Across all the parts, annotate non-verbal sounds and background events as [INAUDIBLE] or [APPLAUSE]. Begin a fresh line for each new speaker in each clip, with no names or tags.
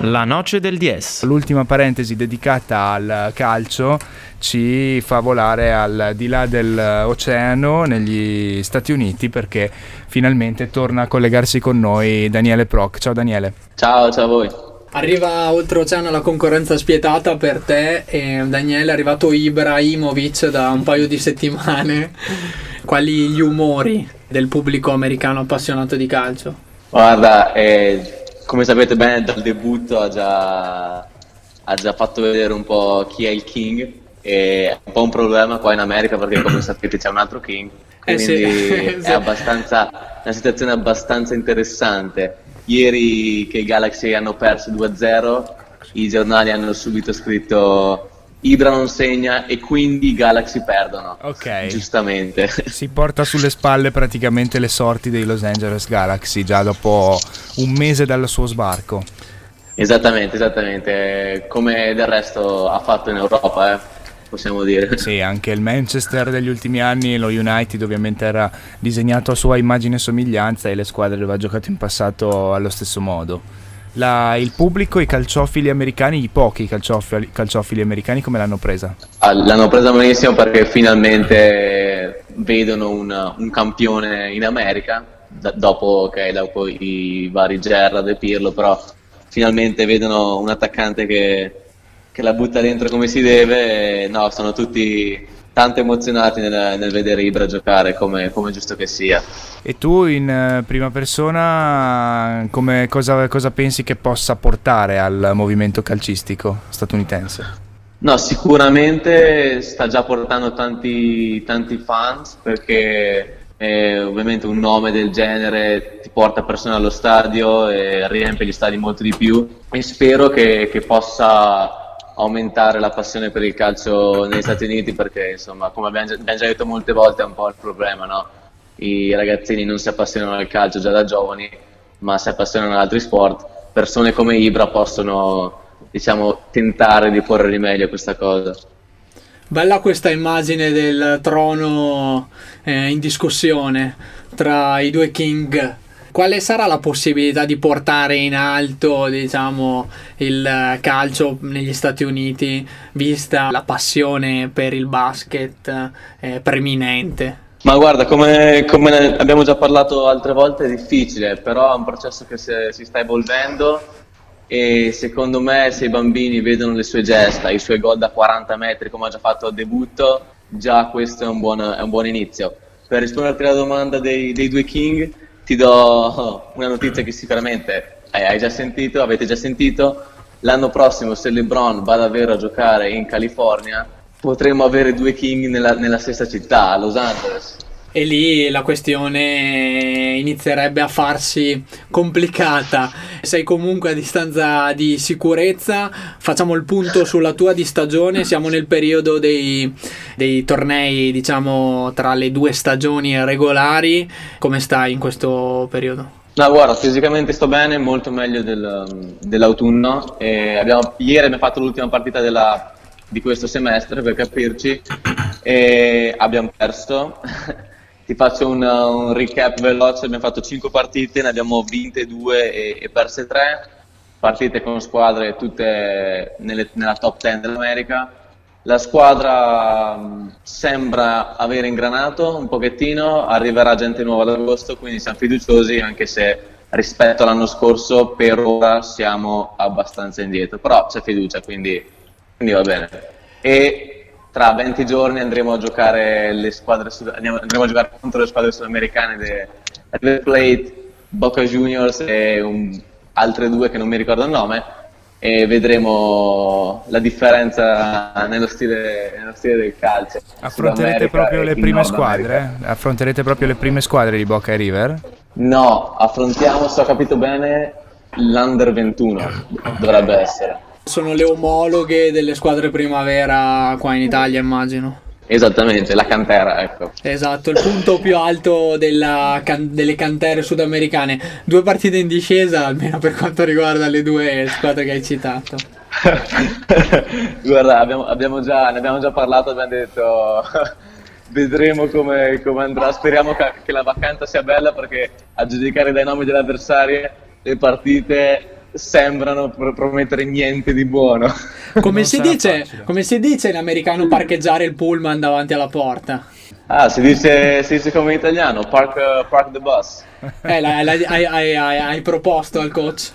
La noce del DS.
L'ultima parentesi dedicata al calcio ci fa volare al di là dell'oceano negli Stati Uniti perché finalmente torna a collegarsi con noi Daniele Proc. Ciao Daniele.
Ciao, ciao a voi.
Arriva oltreoceano la concorrenza spietata per te e Daniele è arrivato Ibrahimovic da un paio di settimane. Quali gli umori del pubblico americano appassionato di calcio?
Guarda, eh, come sapete bene dal debutto ha già, ha già, fatto vedere un po' chi è il King e è un po' un problema qua in America perché come sapete c'è un altro King quindi eh sì. [LAUGHS] è abbastanza, una situazione abbastanza interessante ieri che i Galaxy hanno perso 2-0 i giornali hanno subito scritto Ibra non segna e quindi i Galaxy perdono.
Ok.
Giustamente.
Si porta sulle spalle praticamente le sorti dei Los Angeles Galaxy già dopo un mese dal suo sbarco.
Esattamente, esattamente. Come del resto ha fatto in Europa, eh, possiamo dire.
Sì, anche il Manchester degli ultimi anni, lo United ovviamente era disegnato a sua immagine e somiglianza e le squadre dove ha giocato in passato allo stesso modo la, il pubblico, i calciofili americani, i pochi calciofili, calciofili americani come l'hanno presa?
Ah, l'hanno presa benissimo perché finalmente vedono un, un campione in America, da, dopo, okay, dopo i vari Gerrard e Pirlo, però finalmente vedono un attaccante che, che la butta dentro come si deve, no, sono tutti tanto emozionati nel, nel vedere Ibra giocare come, come, giusto che sia.
E tu in uh, prima persona come, cosa, cosa pensi che possa portare al movimento calcistico statunitense?
No, sicuramente sta già portando tanti, tanti fans perché eh, ovviamente un nome del genere ti porta persone allo stadio e riempie gli stadi molto di più e spero che, che possa aumentare la passione per il calcio negli Stati Uniti perché insomma come abbiamo già, detto molte volte è un po' il problema no? i ragazzini non si appassionano al calcio già da giovani ma si appassionano ad altri sport. Persone come Ibra possono diciamo tentare di porre rimedio a questa cosa.
Bella questa immagine del trono eh, in discussione tra i due king quale sarà la possibilità di portare in alto diciamo, il calcio negli Stati Uniti vista la passione per il basket eh, preminente?
Ma guarda, come, come, abbiamo già parlato altre volte, è difficile, però è un processo che si, si sta evolvendo e secondo me se i bambini vedono le sue gesta, i suoi gol da 40 metri come ha già fatto al debutto, già questo è un buon, è un buon inizio. Per risponderti alla domanda dei, dei due King, ti do una notizia che sicuramente hai già sentito, avete già sentito. L'anno prossimo, se LeBron va davvero a giocare in California, potremmo avere due King nella, nella stessa città, a Los Angeles
e lì la questione inizierebbe a farsi complicata. Sei comunque a distanza di sicurezza, facciamo il punto sulla tua di stagione, siamo nel periodo dei, dei tornei, diciamo, tra le due stagioni regolari. Come stai in questo periodo?
No, guarda, fisicamente sto bene, molto meglio del, dell'autunno. Abbiamo, ieri abbiamo fatto l'ultima partita della, di questo semestre, per capirci, e abbiamo perso. [LAUGHS] Ti faccio un, un, recap veloce, abbiamo fatto 5 partite, ne abbiamo vinte 2 e, e perse 3, partite con squadre tutte nelle, nella top 10 dell'America. La squadra mh, sembra aver ingranato un pochettino, arriverà gente nuova ad agosto, quindi siamo fiduciosi anche se rispetto all'anno scorso per ora siamo abbastanza indietro, però c'è fiducia, quindi, quindi va bene. E tra 20 giorni andremo a giocare le squadre sud- andremo, andremo a giocare contro le squadre sudamericane di River Plate, Boca Juniors e un, altre due che non mi ricordo il nome e vedremo la differenza nello stile, nello stile del calcio.
Affronterete proprio le prime squadre? Affronterete proprio le prime squadre di Boca e River?
No, affrontiamo, se ho capito bene, l'Under 21 dovrebbe essere
sono le omologhe delle squadre primavera qua in Italia, immagino.
Esattamente, la cantera, ecco.
Esatto, il punto più alto della, can- delle cantere sudamericane. Due partite in discesa, almeno per quanto riguarda le due squadre che hai citato. [LAUGHS]
Guarda, abbiamo, abbiamo già, ne abbiamo già parlato, abbiamo detto [LAUGHS] vedremo come, come andrà. Speriamo che, che, la vacanza sia bella perché a giudicare dai nomi delle avversarie le partite sembrano promettere niente di buono. [LAUGHS]
Come si, dice, come si dice in americano parcheggiare il pullman davanti alla porta?
Ah, si dice, si dice come in italiano, park, uh, park the bus.
Eh, la, la, hai, hai, hai, hai, proposto al coach?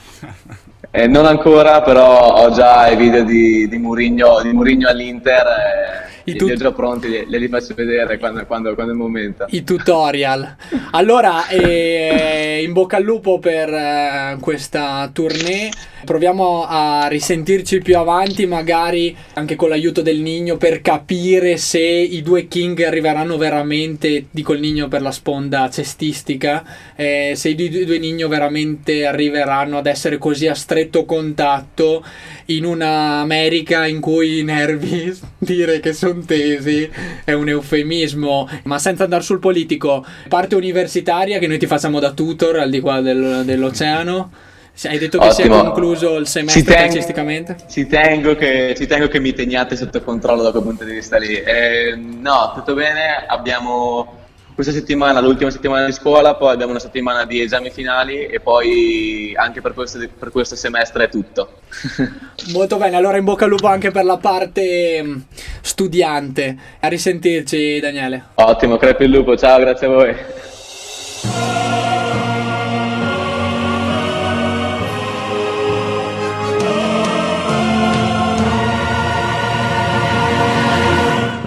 Eh, non ancora, però ho già i video di, di Murigno, di Murigno all'Inter. Eh i tut- li ho già pronti, li, li faccio vedere quando, quando, quando, è il momento.
I tutorial. Allora, eh, in bocca al lupo per eh, questa tournée. Proviamo a risentirci più avanti, magari anche con l'aiuto del Nigno, per capire se i due King arriveranno veramente, dico il Nigno per la sponda cestistica, eh, se i due, due Nigno veramente arriveranno ad essere così a stretto contatto in una America in cui i nervi, [LAUGHS] dire che sono tesi, è un eufemismo, ma senza andare sul politico, parte universitaria che noi ti facciamo da tutor al di qua del, dell'oceano hai detto che Ottimo. si è concluso il semestre ci calcisticamente?
Ci tengo, che, ci tengo che mi teniate sotto controllo da quel punto di vista lì. Eh, no, tutto bene. Abbiamo questa settimana, l'ultima settimana di scuola, poi abbiamo una settimana di esami finali e poi anche per questo, per questo semestre è tutto. [LAUGHS]
Molto bene, allora in bocca al lupo anche per la parte mm, studiante. A risentirci Daniele.
Ottimo, crepi il lupo, ciao, grazie a voi.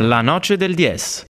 La noce del 10.